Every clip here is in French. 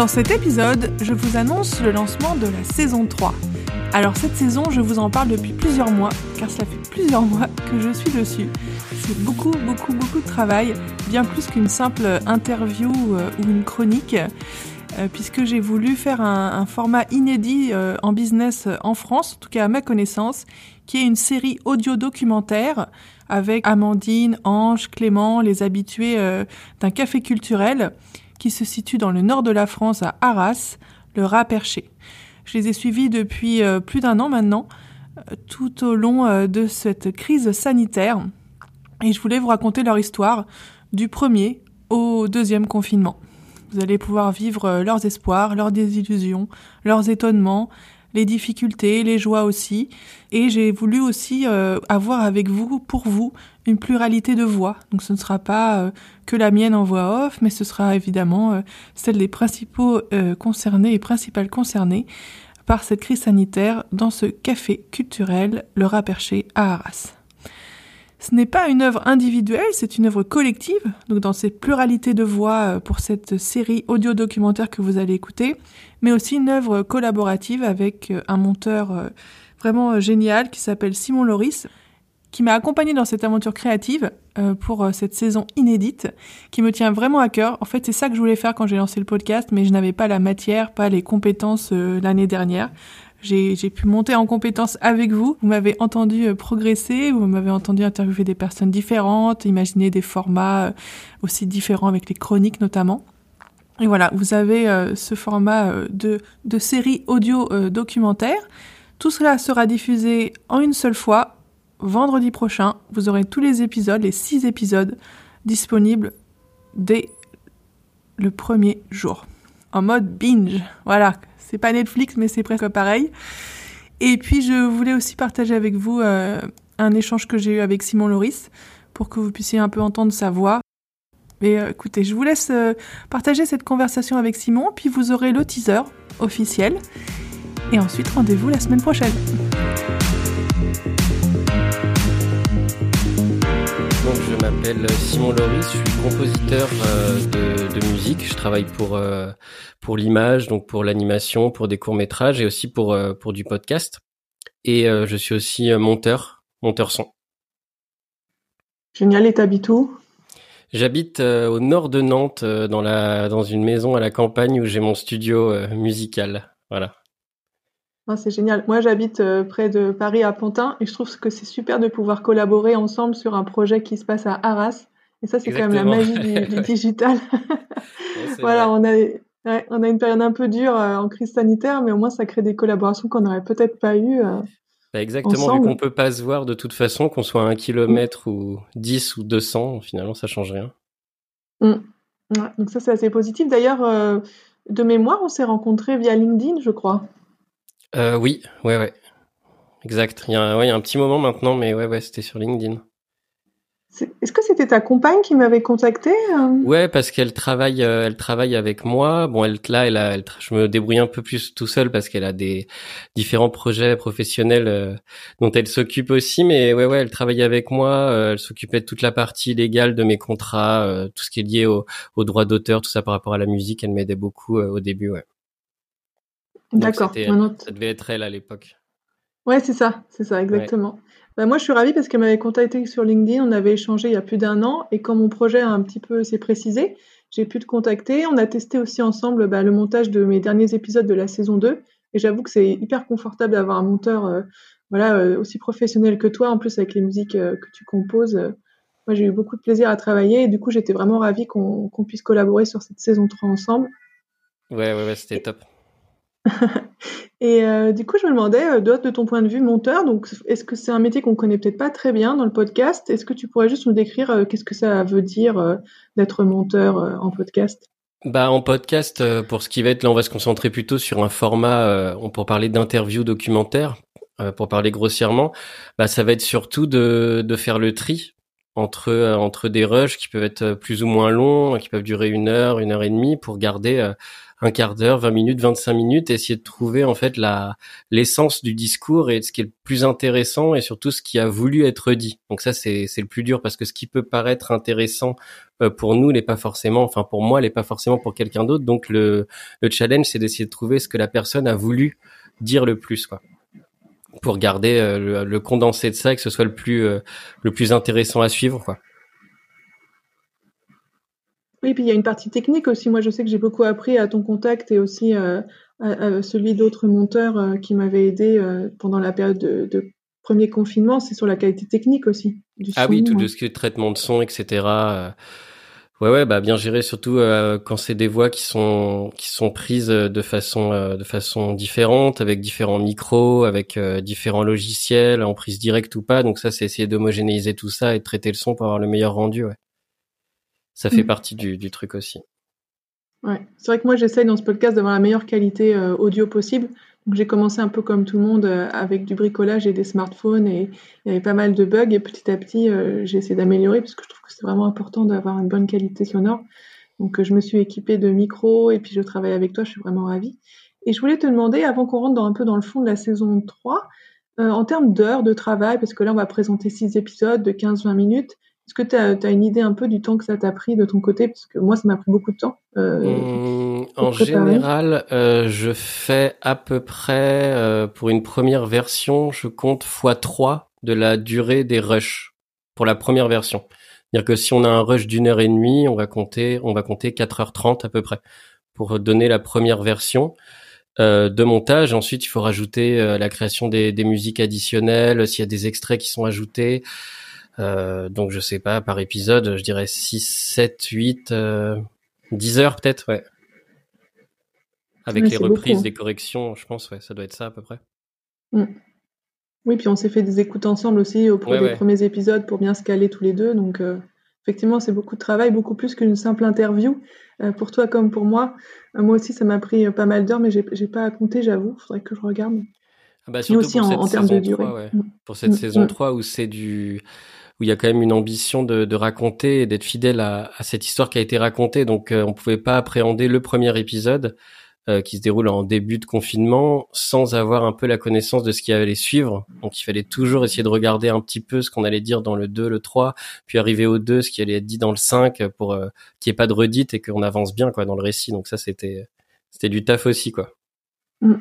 Dans cet épisode, je vous annonce le lancement de la saison 3. Alors cette saison, je vous en parle depuis plusieurs mois, car cela fait plusieurs mois que je suis dessus. C'est beaucoup, beaucoup, beaucoup de travail, bien plus qu'une simple interview euh, ou une chronique, euh, puisque j'ai voulu faire un, format inédit euh, en business en France, en tout cas à ma connaissance, qui est une série audio-documentaire avec Amandine, Ange, Clément, les habitués d'un café culturel qui se situe dans le nord de la France à Arras, le rat perché. Je les ai suivis depuis euh, plus d'un an maintenant, euh, tout au long euh, de cette crise sanitaire. Et je voulais vous raconter leur histoire du premier au deuxième confinement. Vous allez pouvoir vivre leurs espoirs, leurs désillusions, leurs étonnements, les difficultés, les joies aussi. Et j'ai voulu aussi avoir avec vous, pour vous, une pluralité de voix. Donc ce ne sera pas que la mienne en voix off, mais ce sera évidemment celle des principaux concernés et principales concernées par cette crise sanitaire dans ce café culturel, le rat perché à Arras. Ce n'est pas une œuvre individuelle, c'est une œuvre collective, donc dans ces pluralités de voix euh, pour cette série audio-documentaire que vous allez écouter, mais aussi une œuvre collaborative avec euh, un monteur euh, vraiment génial qui s'appelle Simon Loris, qui m'a accompagné dans cette aventure créative pour cette saison inédite, qui me tient vraiment à cœur. En fait, c'est ça que je voulais faire quand j'ai lancé le podcast, mais je n'avais pas la matière, pas les compétences l'année dernière. J'ai pu monter en compétences avec vous. Vous m'avez entendu progresser, vous m'avez entendu interviewer des personnes différentes, imaginer des formats aussi différents avec les chroniques notamment. Et voilà, vous avez ce format de, de série audio documentaire. Tout cela sera diffusé en une seule fois vendredi prochain, vous aurez tous les épisodes, les six épisodes disponibles dès le premier jour. En mode binge. Voilà. C'est pas Netflix, mais c'est presque pareil. Et puis, je voulais aussi partager avec vous euh, un échange que j'ai eu avec Simon Loris pour que vous puissiez un peu entendre sa voix. Mais euh, écoutez, je vous laisse euh, partager cette conversation avec Simon, puis vous aurez le teaser officiel. Et ensuite, rendez-vous la semaine prochaine. Je m'appelle Simon Loris, je suis compositeur euh, de, musique. Je travaille pour euh, pour l'image, donc pour l'animation, pour des courts métrages et aussi pour euh, pour du podcast. Et je suis aussi monteur, monteur son. Génial. Et t'habites où? J'habite au nord de Nantes, dans la dans une maison à la campagne où j'ai mon studio musical. Voilà. Ah, c'est génial. Moi, j'habite euh, près de Paris à Pantin et je trouve que c'est super de pouvoir collaborer ensemble sur un projet qui se passe à Arras. Et ça, c'est quand même la magie du, digital. voilà, on a, on a une période un peu dure euh, en crise sanitaire, mais au moins ça crée des collaborations qu'on n'aurait peut-être pas eues. Euh, bah, exactement, vu qu'on peut pas se voir de toute façon, qu'on soit à un kilomètre ou 10 ou 200, finalement, ça change rien. Mmh. donc ça, c'est assez positif. D'ailleurs, de mémoire, on s'est rencontrés via LinkedIn, je crois. Euh, oui, ouais, ouais. Exact. Il y, a, ouais, il y a un petit moment maintenant, mais ouais, ouais, c'était sur LinkedIn. Est-ce que c'était ta compagne qui m'avait contacté euh Ouais, parce qu'elle travaille, euh, elle travaille avec moi. Bon, elle là, elle a, je me débrouille un peu plus tout seul parce qu'elle a des différents projets professionnels euh, dont elle s'occupe aussi. Mais ouais, ouais, elle travaille avec moi. elle s'occupait de toute la partie légale de mes contrats, tout ce qui est lié au, au droit d'auteur, tout ça par rapport à la musique. Elle m'aidait beaucoup au début, ouais. D'accord. Ça devait être elle à l'époque. Ouais, c'est ça, c'est ça, exactement. Bah, moi, je suis ravie parce qu'elle m'avait contacté sur LinkedIn, on avait échangé il y a plus d'un an, et quand mon projet a un petit peu s'est précisé, j'ai pu te contacter. On a testé aussi ensemble bah, le montage de mes derniers épisodes de la saison 2, et j'avoue que c'est hyper confortable d'avoir un monteur euh, voilà, euh, aussi professionnel que toi, en plus avec les musiques euh, que tu composes. moi, j'ai eu beaucoup de plaisir à travailler, et du coup, j'étais vraiment ravie qu'on puisse collaborer sur cette saison 3 ensemble. Ouais, ouais, ouais, c'était top. Et euh, du coup, je me demandais, euh, de ton point de vue monteur, donc est-ce que c'est un métier qu'on connaît peut-être pas très bien dans le podcast? Est-ce que tu pourrais juste nous décrire euh, qu'est-ce que ça veut dire d'être monteur en podcast? Bah en podcast, pour ce qui va être là, on va se concentrer plutôt sur un format, on pour parler d'interview documentaire, pour parler grossièrement, bah ça va être surtout de, de faire le tri entre entre des rushs qui peuvent être plus ou moins longs, qui peuvent durer une heure, une heure et demie, pour garder un quart d'heure, 20 minutes, 25 minutes, essayer de trouver en fait la l'essence du discours et ce qui est le plus intéressant et surtout ce qui a voulu être dit. Donc ça c'est c'est le plus dur parce que ce qui peut paraître intéressant euh, pour nous n'est pas forcément, enfin pour moi, n'est pas forcément pour quelqu'un d'autre. Donc le le challenge c'est d'essayer de trouver ce que la personne a voulu dire le plus quoi pour garder euh, le, le, condensé de ça et que ce soit le plus euh, le plus intéressant à suivre quoi. Oui, puis il y a une partie technique aussi. Moi, je sais que j'ai beaucoup appris à ton contact et aussi euh, à, celui d'autres monteurs euh, qui m'avaient aidé euh, pendant la période de, de premier confinement. C'est sur la qualité technique aussi. Du ah oui, tout de ce qui est traitement de son, etc. Ouais, ouais, bah bien géré, surtout euh, quand c'est des voix qui sont qui sont prises de façon de façon différente, avec différents micros, avec différents logiciels, en prise directe ou pas. Donc ça, c'est essayer d'homogénéiser tout ça et de traiter le son pour avoir le meilleur rendu. Ouais ça fait mm. partie du, du, truc aussi. Ouais, c'est vrai que moi j'essaye dans ce podcast d'avoir la meilleure qualité euh, audio possible. Donc j'ai commencé un peu comme tout le monde euh, avec du bricolage et des smartphones et il y avait pas mal de bugs et petit à petit euh, j'ai essayé d'améliorer parce que je trouve que c'est vraiment important d'avoir une bonne qualité sonore. Donc je me suis équipée de micros et puis je travaille avec toi, je suis vraiment ravie. Et je voulais te demander, avant qu'on rentre dans un peu dans le fond de la saison 3, en termes d'heures de travail, parce que là on va présenter six épisodes de 15-20 minutes, est-ce que tu as, une idée un peu du temps que ça t'a pris de ton côté? Parce que moi, ça m'a pris beaucoup de temps. Euh, mmh, en général, euh, je fais à peu près, euh, pour une première version, je compte x3 de la durée des rushs pour la première version. C'est-à-dire que si on a un rush d'une heure et demie, on va compter, on va compter 4h30 à peu près pour donner la première version. de montage. Ensuite, il faut rajouter la création des, des musiques additionnelles, s'il y a des extraits qui sont ajoutés, euh, donc je sais pas, par épisode, je dirais 6, 7, 8, 10 heures peut-être, ouais. Avec les reprises, les corrections, je pense, ouais, ça doit être ça à peu près. Mm. Oui, puis on s'est fait des écoutes ensemble aussi au ouais, des premiers épisodes pour bien se caler tous les deux. Donc euh, effectivement, c'est beaucoup de travail, beaucoup plus qu'une simple interview. Euh, pour toi comme pour moi. moi aussi, ça m'a pris pas mal d'heures, mais j'ai pas à compter, j'avoue. Faudrait que je regarde. Ah bah, surtout aussi en, termes de durée. Mm. Pour cette mm. saison 3 où c'est du où il y a quand même une ambition de, de raconter et d'être fidèle à, à, cette histoire qui a été racontée. Donc, euh, on pouvait pas appréhender le premier épisode euh, qui se déroule en début de confinement sans avoir un peu la connaissance de ce qui allait suivre. Donc, il fallait toujours essayer de regarder un petit peu ce qu'on allait dire dans le 2, le 3, puis arriver au 2, ce qui allait être dit dans le 5 pour euh, qu'il n'y ait pas de redite et qu'on avance bien quoi dans le récit. Donc ça, c'était c'était du taf aussi quoi. Mm.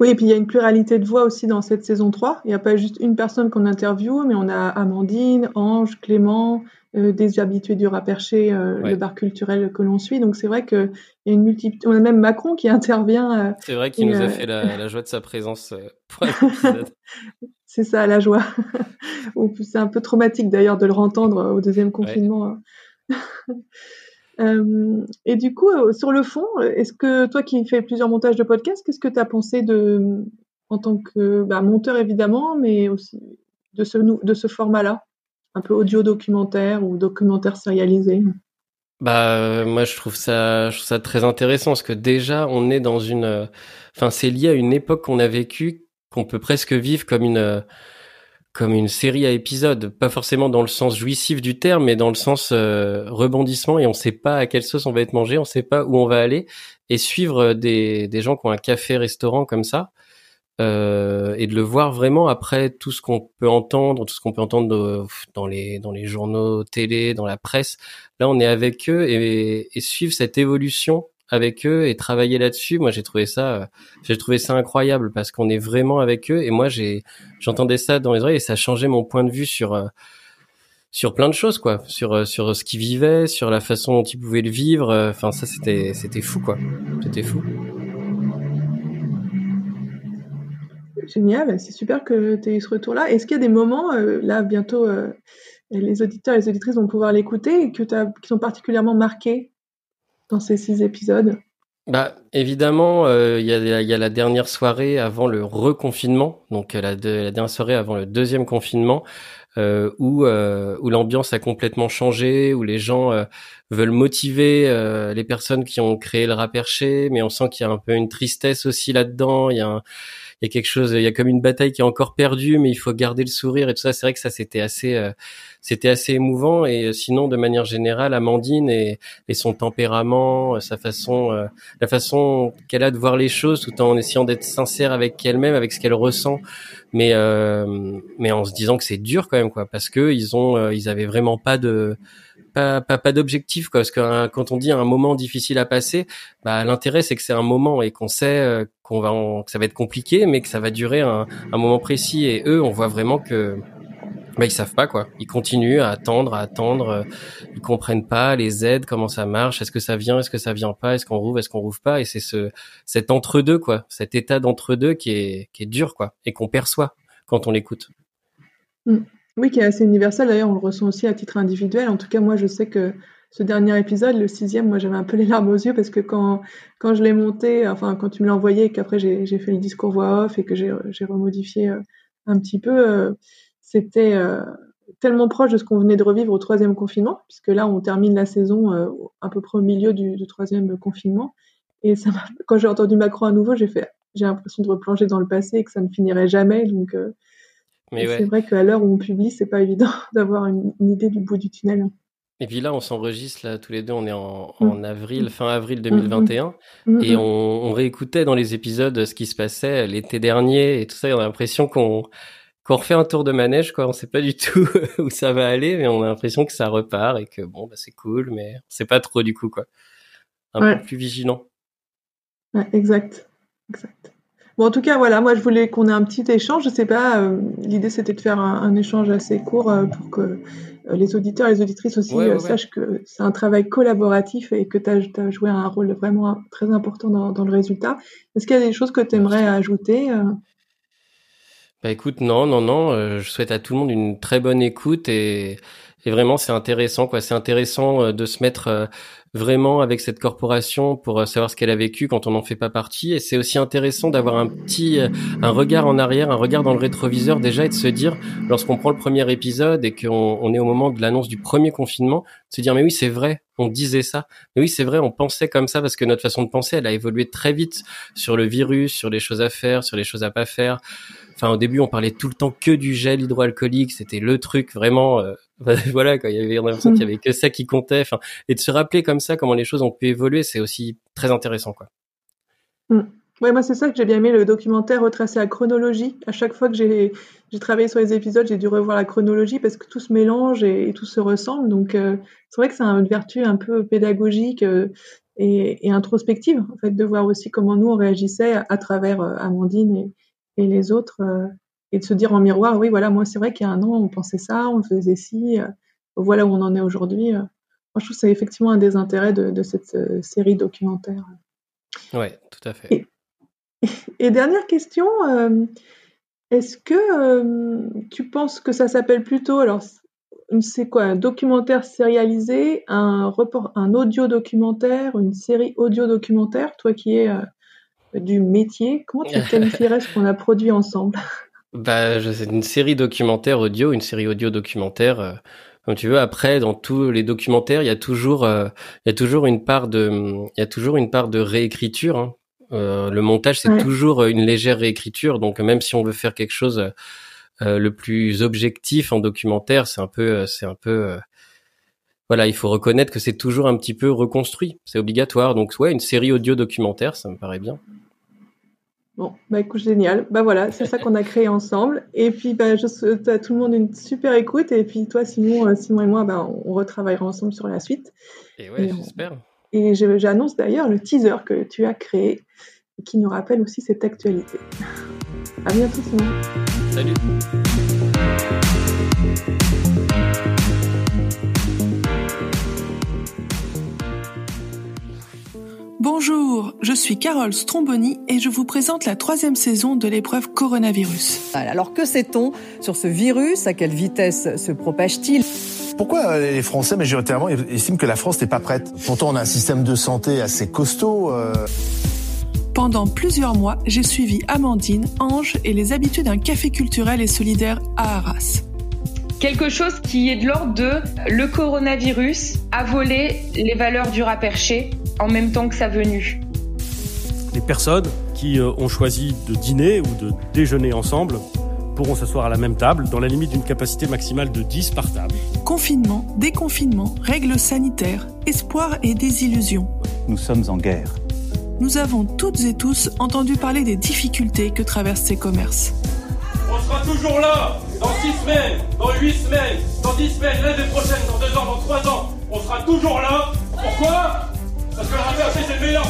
Oui, et puis il y a une pluralité de voix aussi dans cette saison 3. Il n'y a pas juste une personne qu'on interviewe, mais on a Amandine, Ange, Clément, euh, des habitués du Raperché, euh, le bar culturel que l'on suit. Donc c'est vrai qu'il y a une multitude. On a même Macron qui intervient. Euh, c'est vrai qu'il nous a fait la, joie de sa présence pour c'est ça, la joie. c'est un peu traumatique d'ailleurs de le entendre au deuxième confinement. Hein. Euh, et du coup, euh, sur le fond, est-ce que toi qui fais plusieurs montages de podcasts, qu'est-ce que tu as pensé de, en tant que bah, monteur évidemment, mais aussi de ce, de ce format-là, un peu audio documentaire ou documentaire sérialisé. Bah moi je trouve ça je trouve ça très intéressant parce que déjà on est dans une enfin c'est lié à une époque qu'on a vécue qu'on peut presque vivre comme une comme une série à épisodes, pas forcément dans le sens jouissif du terme, mais dans le sens euh, rebondissement. Et on sait pas à quelle sauce on va être mangé, on sait pas où on va aller. Et suivre des, des gens qui ont un café-restaurant comme ça euh, et de le voir vraiment après tout ce qu'on peut entendre, tout ce qu'on peut entendre dans les dans les journaux télé, dans la presse. Là, on est avec eux et, et suivre cette évolution avec eux et travailler là-dessus. Moi, j'ai trouvé ça, j'ai trouvé ça incroyable parce qu'on est vraiment avec eux. Et moi, j'ai, j'entendais ça dans les oreilles et ça changé mon point de vue sur euh, sur plein de choses, quoi, sur euh, sur ce qu'ils vivaient, sur la façon dont ils pouvaient le vivre. Enfin, ça, c'était c'était fou, quoi. C'était fou. Génial, c'est super que tu aies eu ce retour-là. Est-ce qu'il y a des moments, euh, là, bientôt, les auditeurs et les auditrices vont pouvoir l'écouter, que qui sont particulièrement marqués dans ces six épisodes bah évidemment, euh, il y, a, y, a, la dernière soirée avant le reconfinement, donc euh, la, dernière soirée avant le deuxième confinement, euh, où euh, où l'ambiance a complètement changé, où les gens euh, veulent motiver les personnes qui ont créé le rap perché, mais on sent qu'il y a un peu une tristesse aussi là-dedans. Il y a un, il y a quelque chose, il y a comme une bataille qui est encore perdue, mais il faut garder le sourire et tout ça. C'est vrai que ça c'était assez, euh, c'était assez émouvant. Et euh, sinon, de manière générale, Amandine et, et son tempérament, sa façon, la façon qu'elle a de voir les choses, tout en essayant d'être sincère avec elle-même, avec ce qu'elle ressent, mais mais en se disant que c'est dur quand même quoi, parce que ils ont, ils avaient vraiment pas de pas, d'objectif parce que hein, quand on dit un moment difficile à passer bah l'intérêt c'est que c'est un moment et qu'on sait euh, qu'on va que ça va être compliqué mais que ça va durer un, un moment précis. Et eux on voit vraiment que bah ils savent pas quoi. Ils continuent à attendre à attendre euh, ils comprennent pas les aides comment ça marche est-ce que ça vient est-ce que ça vient pas est-ce qu'on rouvre est-ce qu'on rouvre pas. Et c'est ce cet entre deux quoi cet état d'entre deux qui est qui est dur quoi et qu'on perçoit quand on l'écoute. Mm. Oui, qui est assez universel. D'ailleurs, on le ressent aussi à titre individuel. En tout cas, moi, je sais que ce dernier épisode, le sixième, moi, j'avais un peu les larmes aux yeux parce que quand, quand je l'ai monté, enfin, quand tu me l'as envoyé et qu'après j'ai fait le discours voix off et que j'ai remodifié euh, un petit peu, euh, c'était euh, tellement proche de ce qu'on venait de revivre au troisième confinement, puisque là, on termine la saison à peu près au milieu du, troisième confinement. Et ça quand j'ai entendu Macron à nouveau, j'ai fait, j'ai l'impression de replonger dans le passé et que ça ne finirait jamais. C'est vrai qu'à l'heure où on publie, c'est pas évident d'avoir une, idée du bout du tunnel. Et puis là, on s'enregistre là tous les deux. On est en, mm. avril, fin avril 2021, mm, mm. et on, réécoutait dans les épisodes ce qui se passait l'été dernier et tout ça. on a l'impression qu'on qu'on refait un tour de manège, quoi. On sait pas du tout où ça va aller, mais on a l'impression que ça repart et que bon, bah, c'est cool, mais on sait pas trop du coup, quoi. Un peu plus vigilant. Ouais, exact, exact. Bon, en tout cas, voilà, moi je voulais qu'on ait un petit échange. Je sais pas, euh, l'idée c'était de faire un, échange assez court euh, pour que euh, les auditeurs et les auditrices aussi sachent que c'est un travail collaboratif et que tu as, joué un rôle vraiment très important dans, le résultat. Est-ce qu'il y a des choses que tu aimerais ajouter Bah écoute, non, non, non. je souhaite à tout le monde une très bonne écoute et, et vraiment c'est intéressant, quoi. C'est intéressant de se mettre vraiment avec cette corporation pour euh, savoir ce qu'elle a vécu quand on n'en fait pas partie. Et c'est aussi intéressant d'avoir un petit, euh, un regard en arrière, un regard dans le rétroviseur déjà et de se dire, lorsqu'on prend le premier épisode et qu'on on est au moment de l'annonce du premier confinement, de se dire, mais oui, c'est vrai, on disait ça. Mais oui, c'est vrai, on pensait comme ça parce que notre façon de penser, elle a évolué très vite sur le virus, sur les choses à faire, sur les choses à pas faire. Enfin, au début, on parlait tout le temps que du gel hydroalcoolique. C'était le truc vraiment, euh, voilà, il y avait, on qu'il y avait que ça qui comptait. Et de se rappeler comme ça comment les choses ont pu évoluer, c'est aussi très intéressant, quoi. Mm. Ouais, moi c'est ça que j'ai bien aimé le documentaire retracer la chronologie. À chaque fois que j'ai travaillé sur les épisodes, j'ai dû revoir la chronologie parce que tout se mélange et, tout se ressemble. Donc euh, c'est vrai que c'est une vertu un peu pédagogique euh, et, introspective en fait de voir aussi comment nous on réagissait à, travers euh, Amandine et les autres et de se dire en miroir, oui, voilà, moi, c'est vrai qu'il y a un an, on pensait ça, on faisait ci, euh, voilà où on en est aujourd'hui. Euh. Moi, je trouve que c'est effectivement un des intérêts de, cette euh, série documentaire. Oui, tout à fait. Et, dernière question, est-ce que tu penses que ça s'appelle plutôt, alors, c'est quoi, un documentaire sérialisé, un, report, un audio documentaire, une série audio documentaire, toi qui es du métier, comment tu qualifierais ce qu'on a produit ensemble? Bah, c'est une série documentaire audio, une série audio documentaire. Euh, comme tu veux. Après, dans tous les documentaires, il y a toujours, euh, il y a toujours une part de, il y a toujours une part de réécriture. Hein. Euh, le montage, c'est toujours une légère réécriture. Donc, même si on veut faire quelque chose le plus objectif en documentaire, c'est un peu, c'est un peu voilà, il faut reconnaître que c'est toujours un petit peu reconstruit. C'est obligatoire. Donc, ouais, une série audio documentaire, ça me paraît bien. Bon, bah écoute, génial. Bah voilà, c'est ça qu'on a créé ensemble. Et puis, bah, je souhaite à tout le monde une super écoute. Et puis, toi, Simon, euh, Simon et moi, bah, on retravaillera ensemble sur la suite. Et ouais, j'espère. Et j'annonce d'ailleurs le teaser que tu as créé et qui nous rappelle aussi cette actualité. À bientôt, Simon. Salut. Bonjour, je suis Carole Stromboni et je vous présente la troisième saison de l'épreuve coronavirus. Alors que sait-on sur ce virus? À quelle vitesse se propage-t-il? Pourquoi euh, les Français majoritairement estiment que la France n'est pas prête? Pourtant, on a un système de santé assez costaud. Euh. Pendant plusieurs mois, j'ai suivi Amandine, Ange et les habitués d'un café culturel et solidaire à Arras. Quelque chose qui est de l'ordre de le coronavirus a volé les valeurs du rat perché en même temps que sa venue. Les personnes qui euh, ont choisi de dîner ou de déjeuner ensemble pourront s'asseoir à la même table dans la limite d'une capacité maximale de 10 par table. Confinement, déconfinement, règles sanitaires, espoir et désillusion. Nous sommes en guerre. Nous avons toutes et tous entendu parler des difficultés que traversent ces commerces. On sera toujours là dans 6 semaines, dans 8 semaines, dans 10 semaines, l'année prochaine, dans 2 ans, dans 3 ans. On sera toujours là. Pourquoi? Parce que le c'est le meilleur.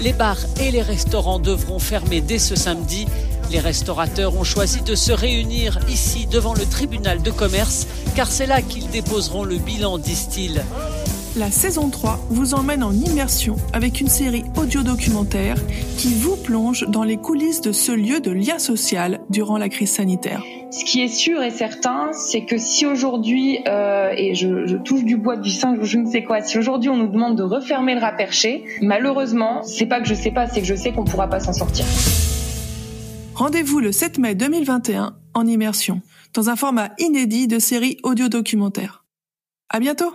Les bars et les restaurants devront fermer dès ce samedi. Les restaurateurs ont choisi de se réunir ici devant le tribunal de commerce car c'est là qu'ils déposeront le bilan, disent-ils. La saison 3 vous emmène en immersion avec une série audio-documentaire qui vous plonge dans les coulisses de ce lieu de lien social durant la crise sanitaire. Ce qui est sûr et certain, c'est que si aujourd'hui, euh, et je, je, touche du bois du sein, je ne sais quoi, si aujourd'hui on nous demande de refermer le rat perché, malheureusement, c'est pas que je sais pas, c'est que je sais qu'on pourra pas s'en sortir. Rendez-vous le 7 mai 2021 en immersion, dans un format inédit de série audio-documentaire. À bientôt!